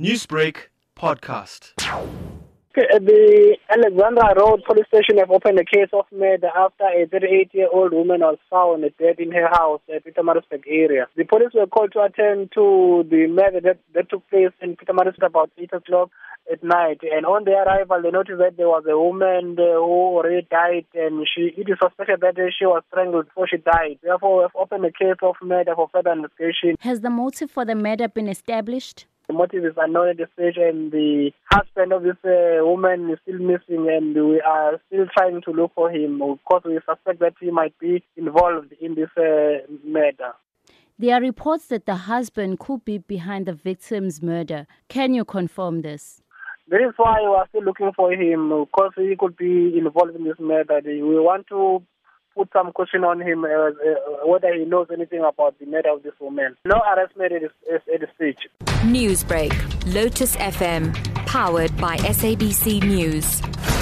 Newsbreak podcast. Okay, The Alexandra Road police station have opened a case of murder after a 38-year-old woman was found dead in her house at Pietermaritzburg area. The police were called to attend to the murder that, that took place in Pietermaritzburg about 8 o'clock at night. And on their arrival, they noticed that there was a woman who already died, and she it is suspected that she was strangled before she died. Therefore, we have opened a case of murder for further investigation. Has the motive for the murder been established? The motive is unknown at this stage, and the husband of this uh, woman is still missing, and we are still trying to look for him because we suspect that he might be involved in this uh, murder. There are reports that the husband could be behind the victim's murder. Can you confirm this? That is why we are still looking for him because he could be involved in this murder. We want to put some question on him uh, uh, whether he knows anything about the murder of this woman. No arrest made at this, stage. Newsbreak, Lotus FM, powered by SABC News.